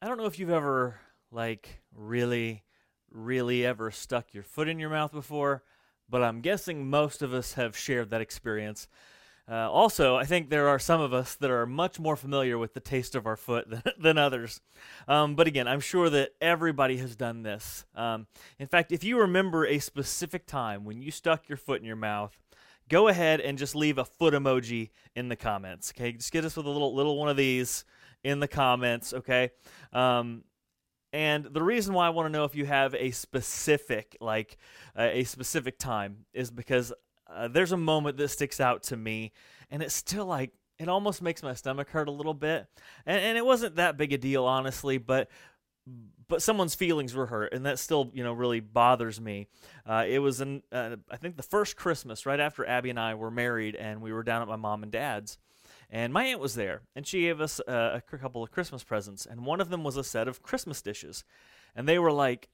I don't know if you've ever like really, really ever stuck your foot in your mouth before, but I'm guessing most of us have shared that experience. Uh, also, I think there are some of us that are much more familiar with the taste of our foot than, than others. Um, but again, I'm sure that everybody has done this. Um, in fact, if you remember a specific time when you stuck your foot in your mouth, go ahead and just leave a foot emoji in the comments. Okay, just get us with a little little one of these in the comments. Okay, um, and the reason why I want to know if you have a specific like uh, a specific time is because uh, there's a moment that sticks out to me, and it's still like it almost makes my stomach hurt a little bit, and, and it wasn't that big a deal honestly, but but someone's feelings were hurt, and that still, you know, really bothers me. Uh, it was, an, uh, I think, the first Christmas right after Abby and I were married, and we were down at my mom and dad's, and my aunt was there, and she gave us uh, a couple of Christmas presents, and one of them was a set of Christmas dishes, and they were like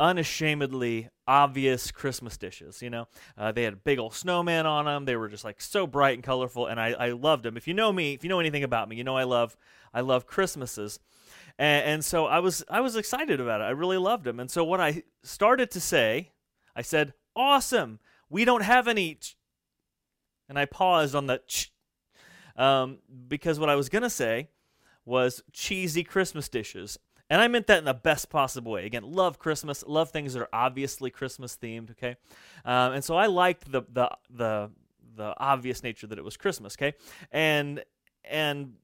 unashamedly obvious Christmas dishes. You know, uh, they had a big old snowman on them. They were just like so bright and colorful, and I, I loved them. If you know me, if you know anything about me, you know I love I love Christmases. And, and so I was I was excited about it. I really loved them. And so what I started to say, I said, "Awesome! We don't have any." Ch-. And I paused on the ch- um, because what I was gonna say was cheesy Christmas dishes. And I meant that in the best possible way. Again, love Christmas, love things that are obviously Christmas themed. Okay, um, and so I liked the the the the obvious nature that it was Christmas. Okay, and and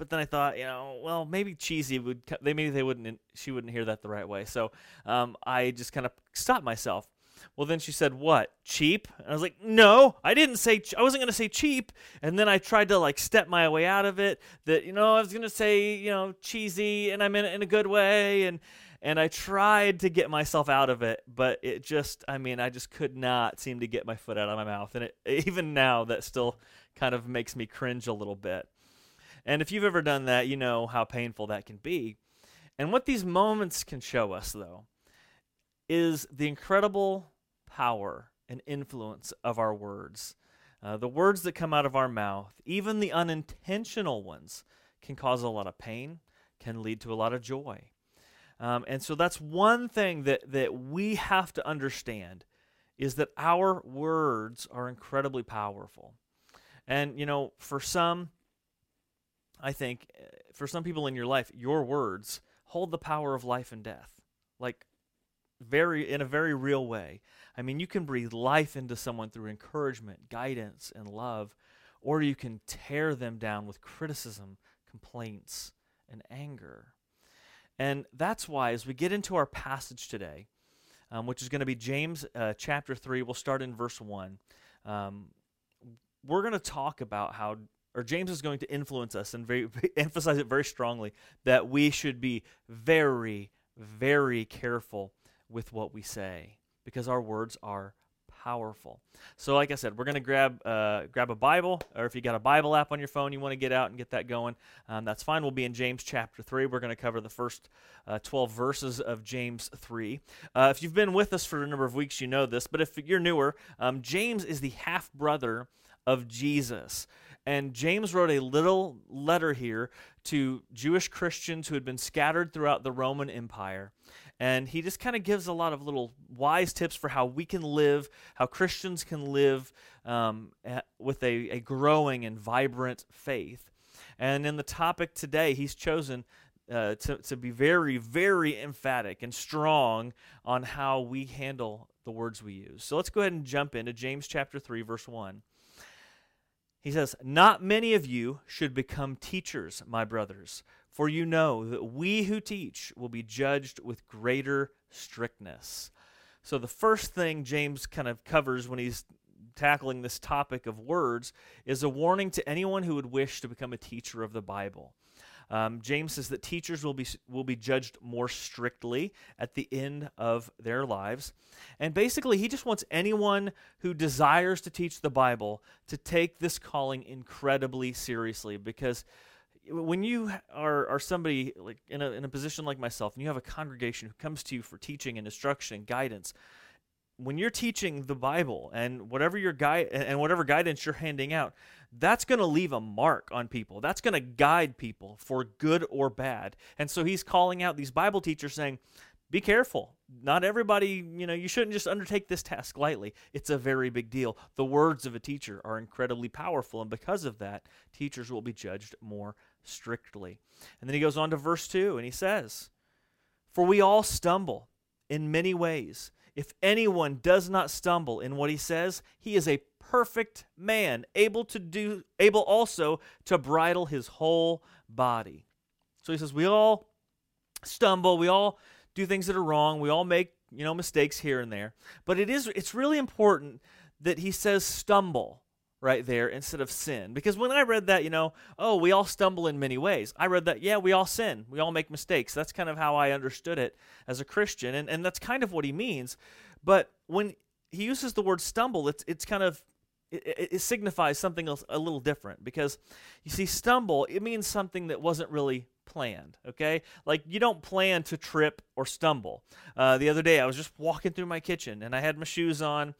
but then I thought, you know, well, maybe cheesy would they maybe they wouldn't she wouldn't hear that the right way. So um, I just kind of stopped myself. Well, then she said, "What? Cheap?" And I was like, "No, I didn't say. Ch- I wasn't going to say cheap." And then I tried to like step my way out of it. That you know, I was going to say you know cheesy, and I meant it in a good way, and and I tried to get myself out of it, but it just, I mean, I just could not seem to get my foot out of my mouth, and it, even now that still kind of makes me cringe a little bit. And if you've ever done that, you know how painful that can be. And what these moments can show us, though, is the incredible power and influence of our words. Uh, the words that come out of our mouth, even the unintentional ones, can cause a lot of pain, can lead to a lot of joy. Um, and so that's one thing that, that we have to understand is that our words are incredibly powerful. And, you know, for some, I think uh, for some people in your life, your words hold the power of life and death. Like very in a very real way. I mean, you can breathe life into someone through encouragement, guidance, and love, or you can tear them down with criticism, complaints, and anger. And that's why, as we get into our passage today, um, which is going to be James uh, chapter 3, we'll start in verse 1. Um, we're going to talk about how or James is going to influence us and very, emphasize it very strongly that we should be very, very careful with what we say because our words are powerful. So, like I said, we're going to grab uh, grab a Bible, or if you got a Bible app on your phone, you want to get out and get that going. Um, that's fine. We'll be in James chapter three. We're going to cover the first uh, twelve verses of James three. Uh, if you've been with us for a number of weeks, you know this. But if you're newer, um, James is the half brother of Jesus. And James wrote a little letter here to Jewish Christians who had been scattered throughout the Roman Empire. And he just kind of gives a lot of little wise tips for how we can live, how Christians can live um, with a, a growing and vibrant faith. And in the topic today, he's chosen uh, to, to be very, very emphatic and strong on how we handle the words we use. So let's go ahead and jump into James chapter 3, verse 1. He says, Not many of you should become teachers, my brothers, for you know that we who teach will be judged with greater strictness. So, the first thing James kind of covers when he's tackling this topic of words is a warning to anyone who would wish to become a teacher of the Bible. Um, James says that teachers will be will be judged more strictly at the end of their lives, and basically, he just wants anyone who desires to teach the Bible to take this calling incredibly seriously because when you are, are somebody like in a, in a position like myself and you have a congregation who comes to you for teaching and instruction and guidance when you're teaching the Bible and whatever your guide and whatever guidance you're handing out, that's going to leave a mark on people. That's going to guide people for good or bad. And so he's calling out these Bible teachers saying, be careful. Not everybody, you know, you shouldn't just undertake this task lightly. It's a very big deal. The words of a teacher are incredibly powerful, and because of that, teachers will be judged more strictly. And then he goes on to verse 2, and he says, For we all stumble in many ways. If anyone does not stumble in what he says, he is a perfect man, able to do able also to bridle his whole body. So he says we all stumble, we all do things that are wrong, we all make, you know, mistakes here and there. But it is it's really important that he says stumble right there instead of sin. Because when I read that, you know, oh, we all stumble in many ways. I read that, yeah, we all sin. We all make mistakes. That's kind of how I understood it as a Christian. And, and that's kind of what he means. But when he uses the word stumble, it's, it's kind of, it, it signifies something else a little different. Because you see, stumble, it means something that wasn't really planned, okay? Like you don't plan to trip or stumble. Uh, the other day, I was just walking through my kitchen and I had my shoes on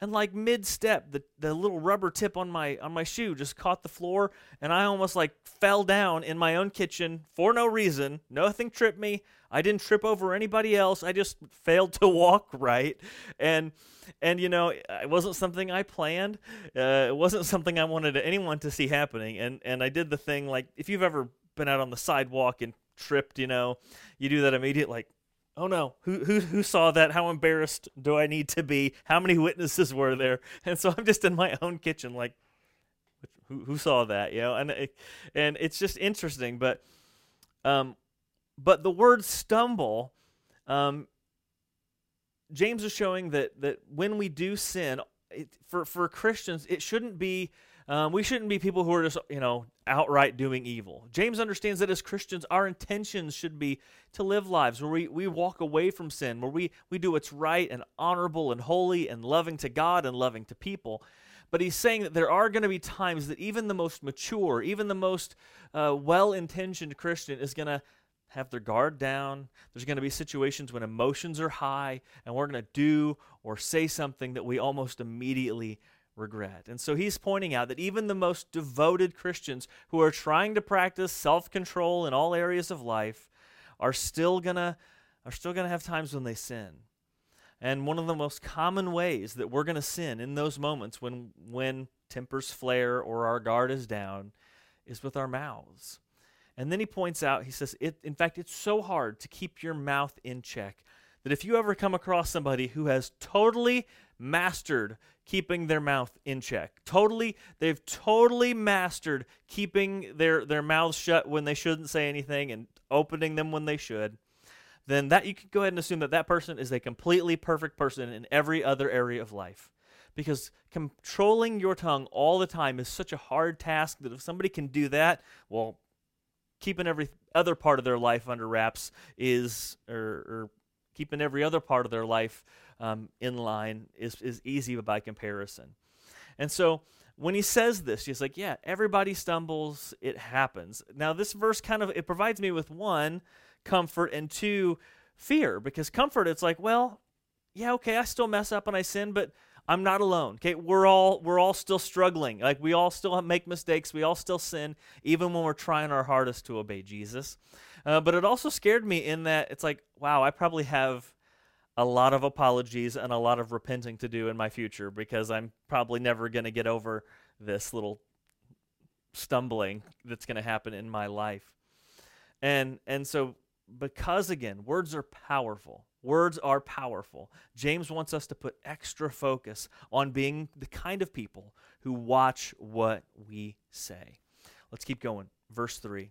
and like mid step the, the little rubber tip on my on my shoe just caught the floor and i almost like fell down in my own kitchen for no reason nothing tripped me. I didn't trip over anybody else. I just failed to walk right? And and you know it wasn't something i planned. Uh, it wasn't something i wanted anyone to see happening. And and i did the thing like if you've ever been out on the sidewalk and tripped you know you do that immediate like oh no. Who, who who saw that? How embarrassed do i need to be? How many witnesses were there? And so i'm just in my own kitchen like who, who saw that you know? And and it's just interesting but um but the word stumble um james is showing that that when we do sin it, for for christians it shouldn't be um, we shouldn't be people who are just, you know, outright doing evil. James understands that as Christians, our intentions should be to live lives where we, we walk away from sin, where we, we do what's right and honorable and holy and loving to God and loving to people. But he's saying that there are going to be times that even the most mature, even the most uh, well intentioned Christian is going to have their guard down. There's going to be situations when emotions are high, and we're going to do or say something that we almost immediately regret. And so he's pointing out that even the most devoted Christians who are trying to practice self-control in all areas of life are still going to are still going to have times when they sin. And one of the most common ways that we're going to sin in those moments when when tempers flare or our guard is down is with our mouths. And then he points out, he says, it, in fact, it's so hard to keep your mouth in check that if you ever come across somebody who has totally mastered keeping their mouth in check. Totally, they've totally mastered keeping their their mouths shut when they shouldn't say anything and opening them when they should. Then that you can go ahead and assume that that person is a completely perfect person in every other area of life. Because controlling your tongue all the time is such a hard task that if somebody can do that, well, keeping every other part of their life under wraps is, or, or keeping every other part of their life um, in line is, is easy by comparison. And so when he says this, he's like, yeah, everybody stumbles, it happens. Now, this verse kind of, it provides me with one, comfort, and two, fear. Because comfort, it's like, well, yeah, okay, I still mess up and I sin, but I'm not alone. Okay, we're all we're all still struggling. Like we all still make mistakes. We all still sin, even when we're trying our hardest to obey Jesus. Uh, but it also scared me in that it's like, wow, I probably have a lot of apologies and a lot of repenting to do in my future because I'm probably never going to get over this little stumbling that's going to happen in my life. And and so because again, words are powerful. Words are powerful. James wants us to put extra focus on being the kind of people who watch what we say. Let's keep going. Verse 3.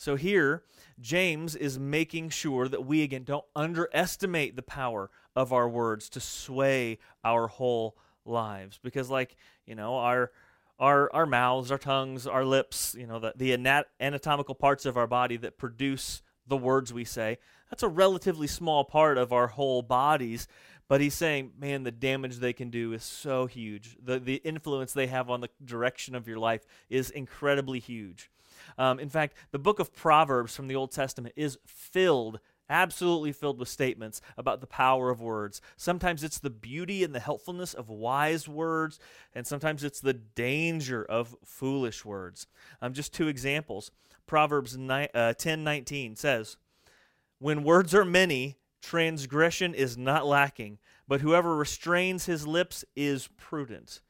So here, James is making sure that we, again, don't underestimate the power of our words to sway our whole lives. Because, like, you know, our our our mouths, our tongues, our lips, you know, the, the anat- anatomical parts of our body that produce the words we say. That's a relatively small part of our whole bodies, but he's saying, man, the damage they can do is so huge. The the influence they have on the direction of your life is incredibly huge. Um, in fact, the book of Proverbs from the Old Testament is filled absolutely filled with statements about the power of words. Sometimes it's the beauty and the helpfulness of wise words, and sometimes it's the danger of foolish words. Um, just two examples. Proverbs ni- uh, 10 19 says, When words are many, transgression is not lacking, but whoever restrains his lips is prudent.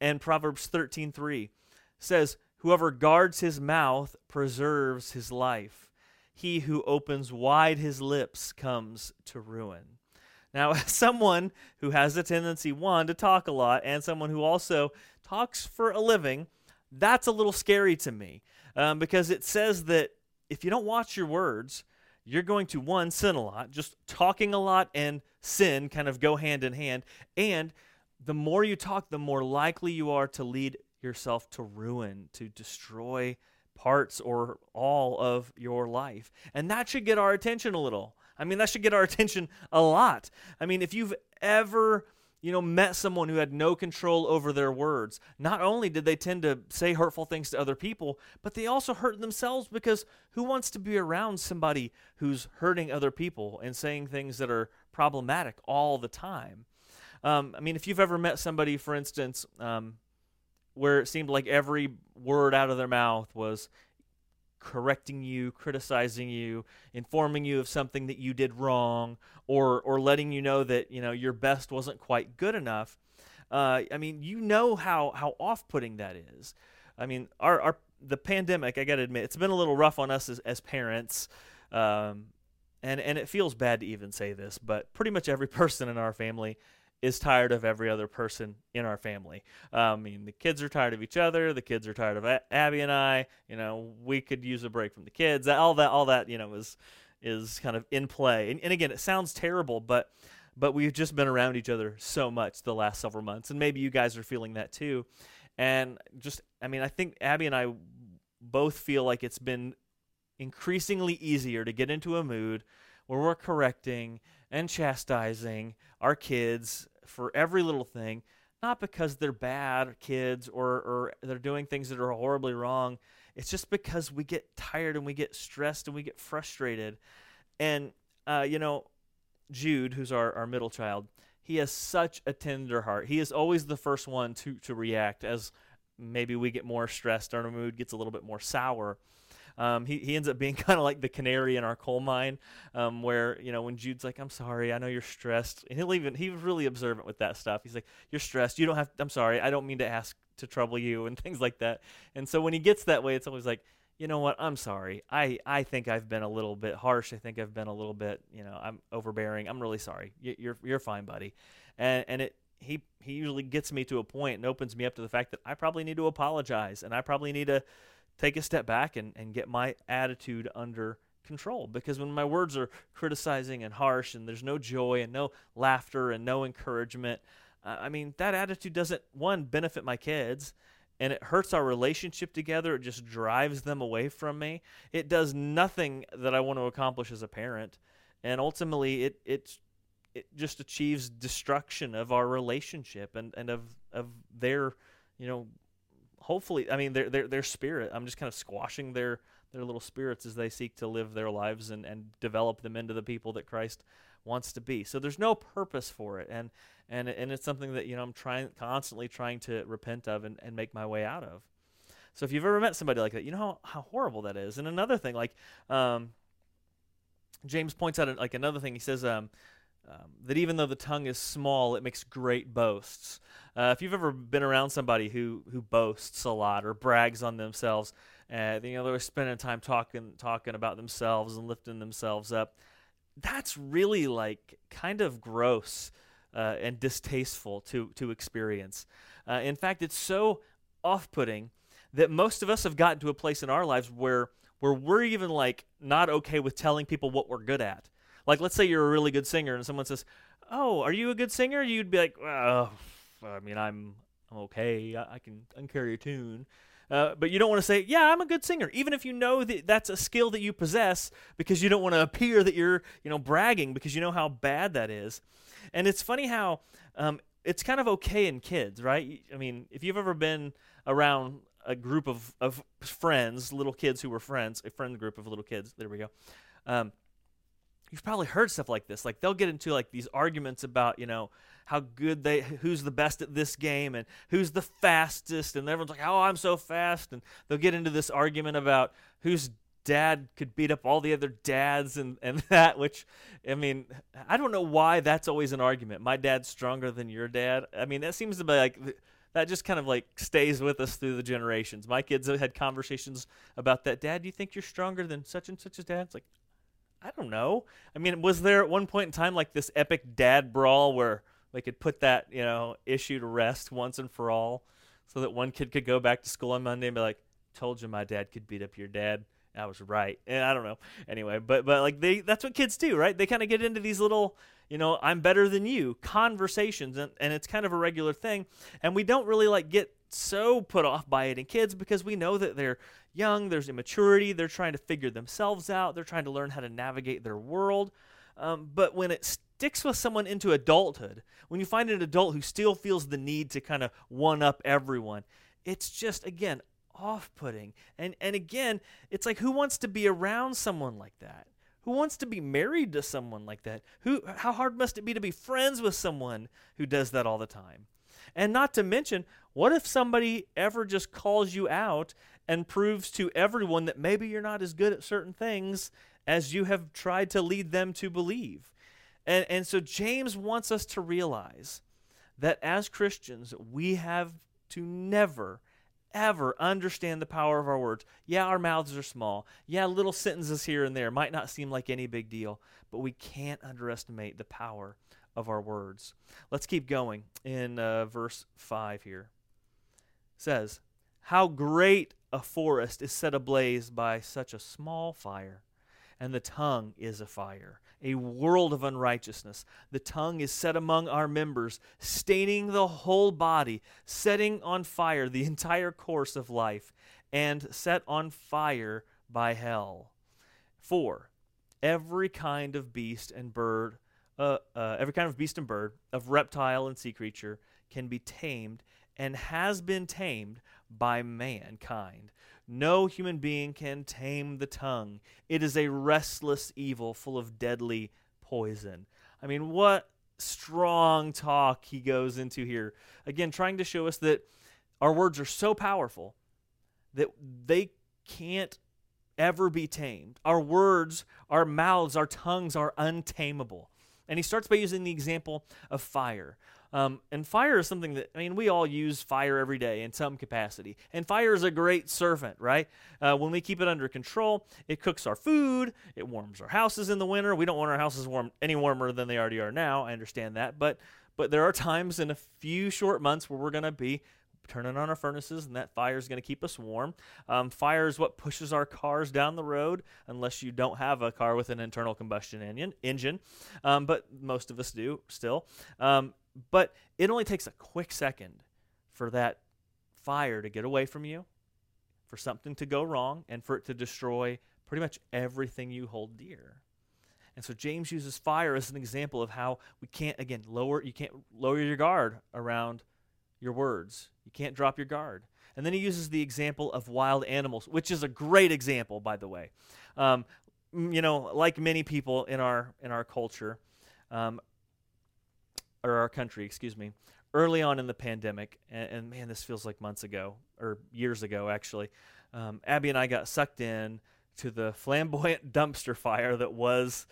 And Proverbs 13 3 says, Whoever guards his mouth preserves his life he who opens wide his lips comes to ruin. Now, as someone who has a tendency, one, to talk a lot, and someone who also talks for a living, that's a little scary to me um, because it says that if you don't watch your words, you're going to, one, sin a lot. Just talking a lot and sin kind of go hand in hand. And the more you talk, the more likely you are to lead yourself to ruin, to destroy parts or all of your life. And that should get our attention a little. I mean, that should get our attention a lot. I mean, if you've ever you know, met someone who had no control over their words. Not only did they tend to say hurtful things to other people, but they also hurt themselves because who wants to be around somebody who's hurting other people and saying things that are problematic all the time? Um, I mean, if you've ever met somebody, for instance, um, where it seemed like every word out of their mouth was correcting you, criticizing you, informing you of something that you did wrong, or or letting you know that you know your best wasn't quite good enough. Uh, I mean, you know how how off-putting that is. I mean, our our the pandemic. I got to admit, it's been a little rough on us as, as parents. Um, and and it feels bad to even say this, but pretty much every person in our family is tired of every other person in our family. Um, I mean, the kids are tired of each other. The kids are tired of Abby and I. You know, we could use a break from the kids. All that, all that, you know, is is kind of in play. And, and again, it sounds terrible, but but we've just been around each other so much the last several months, and maybe you guys are feeling that too. And just, I mean, I think Abby and I both feel like it's been increasingly easier to get into a mood where we're correcting and chastising our kids for every little thing, not because they're bad kids or, or they're doing things that are horribly wrong. It's just because we get tired and we get stressed and we get frustrated. And, uh, you know, Jude, who's our, our middle child, he has such a tender heart. He is always the first one to, to react as maybe we get more stressed, our mood gets a little bit more sour. Um, he, he ends up being kind of like the canary in our coal mine, um, where you know when Jude's like, "I'm sorry, I know you're stressed," and he'll even he's really observant with that stuff. He's like, "You're stressed. You don't have. I'm sorry. I don't mean to ask to trouble you," and things like that. And so when he gets that way, it's always like, you know what? I'm sorry. I, I think I've been a little bit harsh. I think I've been a little bit, you know, I'm overbearing. I'm really sorry. You're you're fine, buddy. And and it he he usually gets me to a point and opens me up to the fact that I probably need to apologize and I probably need to take a step back and, and get my attitude under control. Because when my words are criticizing and harsh and there's no joy and no laughter and no encouragement i mean that attitude doesn't one benefit my kids and it hurts our relationship together. It just drives them away from me. It does nothing that i want to accomplish as a parent. And ultimately it it it just achieves destruction of our relationship and and of of their you know hopefully, I mean, their their their spirit. I'm just kind of squashing their their little spirits as they seek to live their lives and and develop them into the people that Christ wants to be. So there's no purpose for it, and and and it's something that you know I'm trying constantly trying to repent of and, and make my way out of. So if you've ever met somebody like that, you know how, how horrible that is. And another thing, like um, James points out, like another thing, he says, um, um, that even though the tongue is small, it makes great boasts. Uh, if you've ever been around somebody who who boasts a lot or brags on themselves, uh, you know they're spending time talking talking about themselves and lifting themselves up. That's really like kind of gross uh, and distasteful to to experience. Uh, in fact, it's so off-putting that most of us have gotten to a place in our lives where where we're even like not okay with telling people what we're good at. Like, let's say you're a really good singer, and someone says, "Oh, are you a good singer?" You'd be like, "Well, I mean, I'm okay, I, I can, I can carry a tune. Uh, but you don't want to say, yeah, I'm a good singer, even if you know that that's a skill that you possess, because you don't want to appear that you're, you know, bragging because you know how bad that is. And it's funny how um, it's kind of okay in kids, right? I mean, if you've ever been around a group of, of friends, little kids who were friends, a friend group of little kids, there we go. Um, you've probably heard stuff like this. Like they'll get into like these arguments about, you know, how good they who's the best at this game and who's the fastest and everyone's like oh i'm so fast and they'll get into this argument about whose dad could beat up all the other dads and, and that which i mean i don't know why that's always an argument. My dad's stronger than your dad. I mean that seems to be like that just kind of like stays with us through the generations. My kids have had conversations about that dad do you think you're stronger than such and such as dad? It's like i don't know i mean was there at one point in time like this epic dad brawl where they could put that you know issue to rest once and for all, so that one kid could go back to school on Monday and be like, "Told you my dad could beat up your dad." I was right. And I don't know. Anyway, but but like they that's what kids do, right? They kind of get into these little, you know, I'm better than you conversations and, and it's kind of a regular thing. And we don't really like get so put off by it in kids because we know that they're young, there's immaturity, they're trying to figure themselves out, they're trying to learn how to navigate their world. Um, but when it sticks with someone into adulthood, when you find an adult who still feels the need to kind of one up everyone, it's just, again, off putting. And, and again, it's like who wants to be around someone like that? Who wants to be married to someone like that? Who, how hard must it be to be friends with someone who does that all the time? And not to mention, what if somebody ever just calls you out and proves to everyone that maybe you're not as good at certain things as you have tried to lead them to believe. And, and so James wants us to realize that as Christians, we have to never, ever understand the power of our words. Yeah, our mouths are small. Yeah, little sentences here and there might not seem like any big deal, but we can't underestimate the power of our words. Let's keep going in uh, verse 5 here. It says, How great a forest is set ablaze by such a small fire and the tongue is a fire, a world of unrighteousness. The tongue is set among our members, staining the whole body, setting on fire the entire course of life, and set on fire by hell. For, every kind of beast and bird, uh, uh, every kind of beast and bird, of reptile and sea creature, can be tamed and has been tamed by mankind. No human being can tame the tongue. It is a restless evil full of deadly poison. I mean, what strong talk he goes into here. Again, trying to show us that our words are so powerful that they can't ever be tamed. Our words, our mouths, our tongues are untamable. And he starts by using the example of fire. Um, and fire is something that, I mean, we all use fire every day in some capacity. And fire is a great servant, right? Uh, when we keep it under control, it cooks our food, it warms our houses in the winter. We don't want our houses warm any warmer than they already are now. I understand that. But, but there are times in a few short months where we're going to be turning on our furnaces, and that fire is going to keep us warm. Um, fire is what pushes our cars down the road, unless you don't have a car with an internal combustion engine. Um, but most of us do still. Um, but it only takes a quick second for that fire to get away from you, for something to go wrong, and for it to destroy pretty much everything you hold dear. And so James uses fire as an example of how we can't again lower you can't lower your guard around your words. You can't drop your guard. And then he uses the example of wild animals, which is a great example, by the way. Um, you know, like many people in our in our culture, um, or our country, excuse me, early on in the pandemic, and, and man, this feels like months ago or years ago actually. Um, Abby and I got sucked in to the flamboyant dumpster fire that was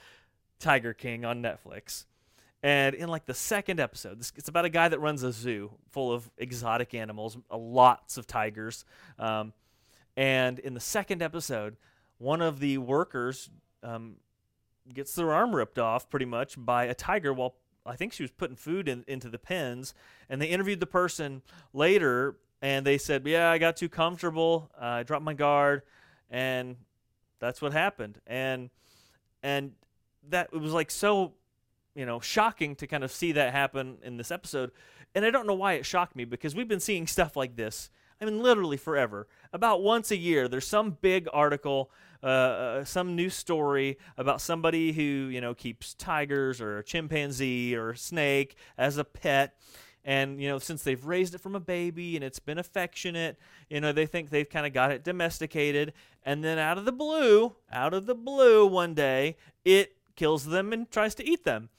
Tiger King on Netflix. And in like the second episode, it's about a guy that runs a zoo full of exotic animals, uh, lots of tigers. Um, and in the second episode, one of the workers um, gets their arm ripped off pretty much by a tiger while I think she was putting food in, into the pens, and they interviewed the person later, and they said, "Yeah, I got too comfortable. Uh, I dropped my guard, and that's what happened." And and that it was like so you know, shocking to kind of see that happen in this episode. And I don't know why it shocked me because we've been seeing stuff like this. I mean, literally forever. About once a year, there's some big article, uh, uh, some new story about somebody who, you know, keeps tigers or a chimpanzee or a snake as a pet. And, you know, since they've raised it from a baby and it's been affectionate, you know, they think they've kind of got it domesticated. And then out of the blue, out of the blue one day, it kills them and tries to eat them.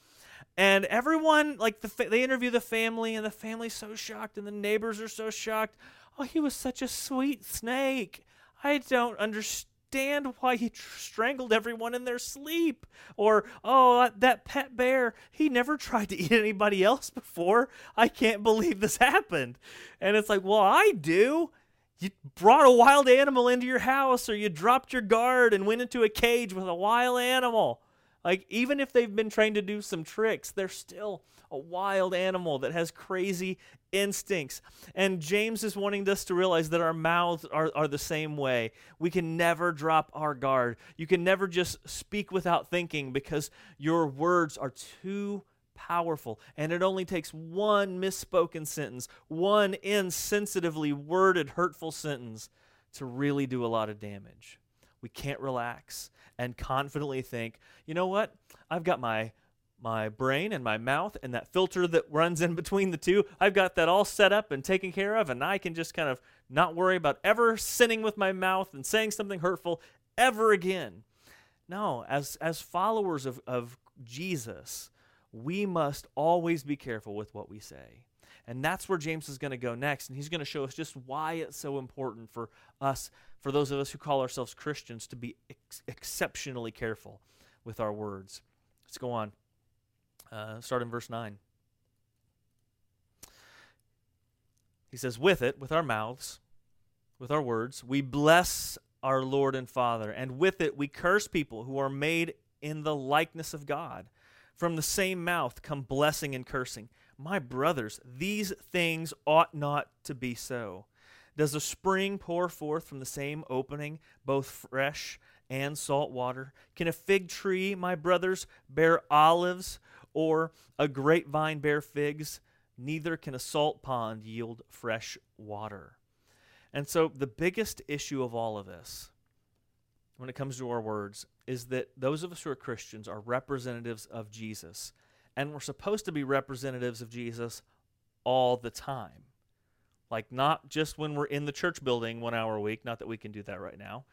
And everyone, like, the fa- they interview the family, and the family's so shocked, and the neighbors are so shocked. Oh, he was such a sweet snake. I don't understand why he tr- strangled everyone in their sleep. Or, oh, uh, that pet bear, he never tried to eat anybody else before. I can't believe this happened. And it's like, well, I do. You brought a wild animal into your house, or you dropped your guard and went into a cage with a wild animal. Like, even if they've been trained to do some tricks, they're still a wild animal that has crazy instincts. And James is wanting us to realize that our mouths are, are the same way. We can never drop our guard. You can never just speak without thinking because your words are too powerful. And it only takes one misspoken sentence, one insensitively worded, hurtful sentence to really do a lot of damage. We can't relax and confidently think, you know what? I've got my my brain and my mouth and that filter that runs in between the two. I've got that all set up and taken care of, and I can just kind of not worry about ever sinning with my mouth and saying something hurtful ever again. No, as as followers of, of Jesus, we must always be careful with what we say. And that's where James is going to go next. And he's going to show us just why it's so important for us, for those of us who call ourselves Christians, to be ex- exceptionally careful with our words. Let's go on. Uh, start in verse 9. He says, With it, with our mouths, with our words, we bless our Lord and Father, and with it we curse people who are made in the likeness of God. From the same mouth come blessing and cursing. My brothers, these things ought not to be so. Does a spring pour forth from the same opening both fresh and salt water? Can a fig tree, my brothers, bear olives, or a grapevine bear figs? Neither can a salt pond yield fresh water. And so, the biggest issue of all of this, when it comes to our words, is that those of us who are Christians are representatives of Jesus and we're supposed to be representatives of Jesus all the time. Like, not just when we're in the church building one hour a week, not that we can do that right now.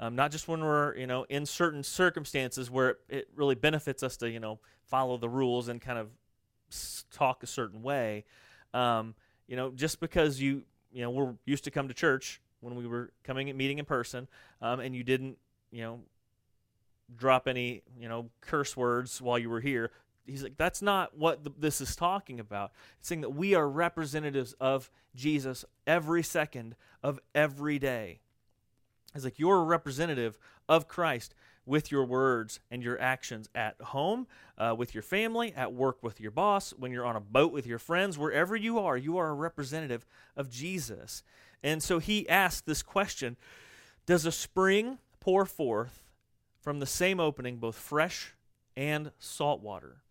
Um, not just when we're, you know, in certain circumstances where it, it really benefits us to, you know, follow the rules and kind of talk a certain way. Um, you know, just because you, you know, we're used to come to church when we were coming and meeting in person, um, and you didn't, you know, drop any, you know, curse words while you were here he's like that's not what this is talking about. It's saying that we are representatives of jesus every second of every day. It's like you're a representative of christ with your words and your actions at home uh, with your family at work with your boss when you're on a boat with your friends wherever you are you are a representative of jesus. And so he asked this question does a spring pour forth from the same opening both fresh and salt water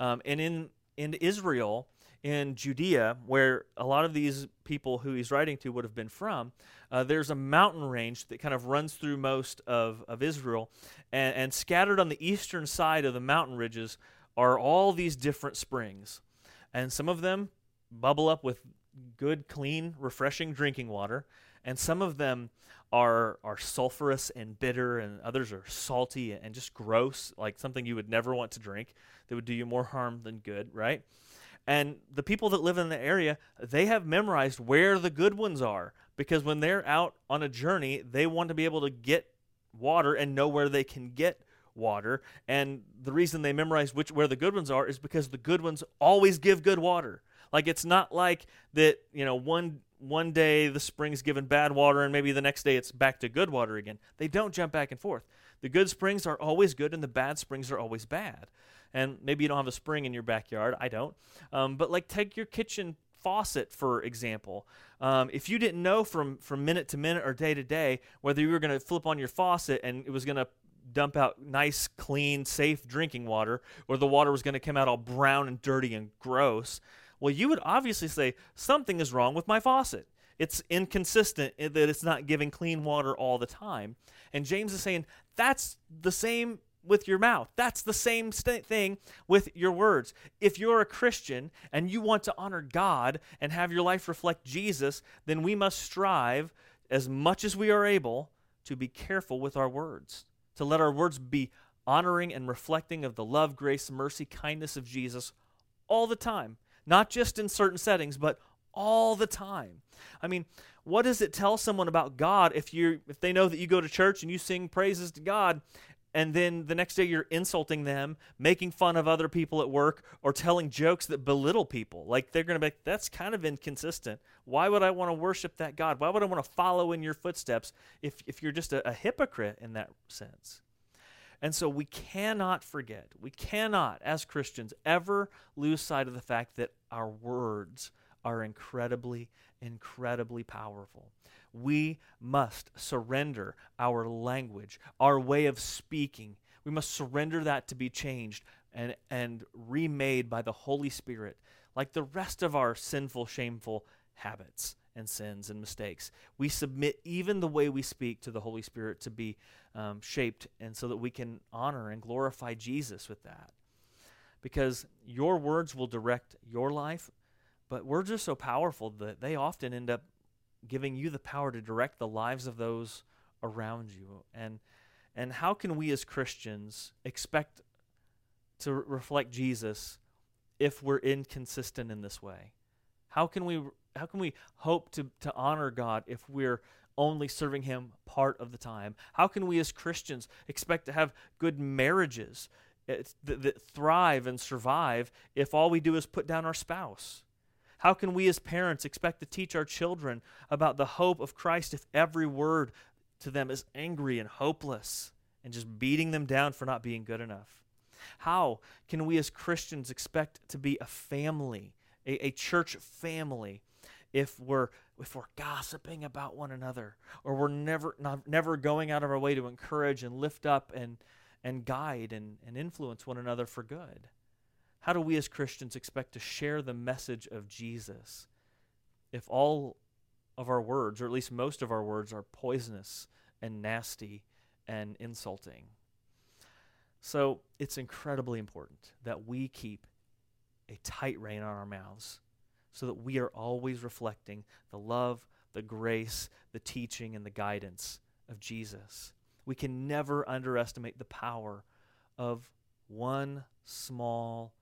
um, and in in Israel, in Judea, where a lot of these people who he's writing to would have been from, uh, there's a mountain range that kind of runs through most of, of Israel. And, and scattered on the eastern side of the mountain ridges are all these different springs. And some of them bubble up with good, clean, refreshing drinking water. And some of them are, are sulfurous and bitter, and others are salty and just gross, like something you would never want to drink that would do you more harm than good, right? And the people that live in the area, they have memorized where the good ones are because when they're out on a journey, they want to be able to get water and know where they can get water. And the reason they memorize which where the good ones are is because the good ones always give good water. Like it's not like that, you know, one one day the spring's given bad water and maybe the next day it's back to good water again. They don't jump back and forth. The good springs are always good and the bad springs are always bad and maybe you don't have a spring in your backyard. I don't. Um, but like take your kitchen faucet for example. Um, if you didn't know from from minute to minute or day to day whether you were going to flip on your faucet and it was going to dump out nice, clean, safe drinking water, or the water was going to come out all brown and dirty and gross, well, you would obviously say something is wrong with my faucet. It's inconsistent eh, that it's not giving clean water all the time. And James is saying that's the same with your mouth. That's the same st- thing with your words. If you're a Christian and you want to honor God and have your life reflect Jesus, then we must strive as much as we are able to be careful with our words, to let our words be honoring and reflecting of the love, grace, mercy, kindness of Jesus all the time, not just in certain settings, but all the time. I mean, what does it tell someone about God if you if they know that you go to church and you sing praises to God and then the next day you're insulting them, making fun of other people at work, or telling jokes that belittle people. Like they're going to be, like, that's kind of inconsistent. Why would I want to worship that God? Why would I want to follow in your footsteps if, if you're just a, a hypocrite in that sense? And so we cannot forget, we cannot, as Christians, ever lose sight of the fact that our words are incredibly, incredibly powerful we must surrender our language, our way of speaking. We must surrender that to be changed and, and remade by the Holy Spirit, like the rest of our sinful, shameful habits and sins and mistakes. We submit even the way we speak to the Holy Spirit to be um, shaped, and so that we can honor and glorify Jesus with that. Because your words will direct your life, but words are so powerful that they often end up giving you the power to direct the lives of those around you. And and how can we as Christians expect to reflect Jesus if we're inconsistent in this way? How can we how can we hope to, to honor God if we're only serving him part of the time? How can we as Christians expect to have good marriages eh, that, that thrive and survive if all we do is put down our spouse? How can we as parents expect to teach our children about the hope of Christ if every word to them is angry and hopeless and just beating them down for not being good enough? How can we as Christians expect to be a family, a, a church family, if we're if we're gossiping about one another or we're never not, never going out of our way to encourage and lift up and and guide and, and influence one another for good? How do we as Christians expect to share the message of Jesus if all of our words, or at least most of our words, are poisonous and nasty and insulting? So it's incredibly important that we keep a tight rein on our mouths so that we are always reflecting the love, the grace, the teaching, and the guidance of Jesus. We can never underestimate the power of one small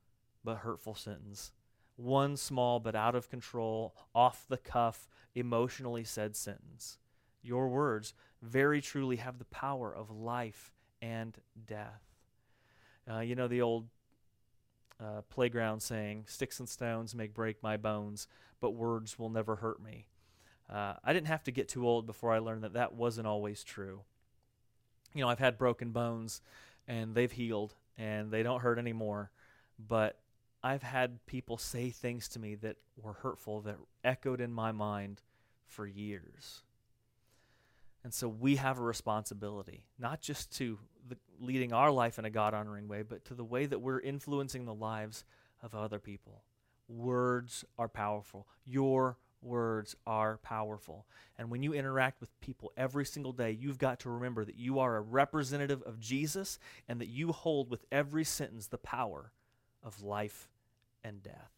but hurtful sentence. One small but out of control, off the cuff, emotionally said sentence. Your words very truly have the power of life and death. Uh, you know the old uh, playground saying, Sticks and stones may break my bones, but words will never hurt me. Uh, I didn't have to get too old before I learned that that wasn't always true. You know, I've had broken bones and they've healed and they don't hurt anymore, but I've had people say things to me that were hurtful that echoed in my mind for years. And so we have a responsibility, not just to the, leading our life in a God honoring way, but to the way that we're influencing the lives of other people. Words are powerful. Your words are powerful. And when you interact with people every single day, you've got to remember that you are a representative of Jesus and that you hold with every sentence the power of life and death.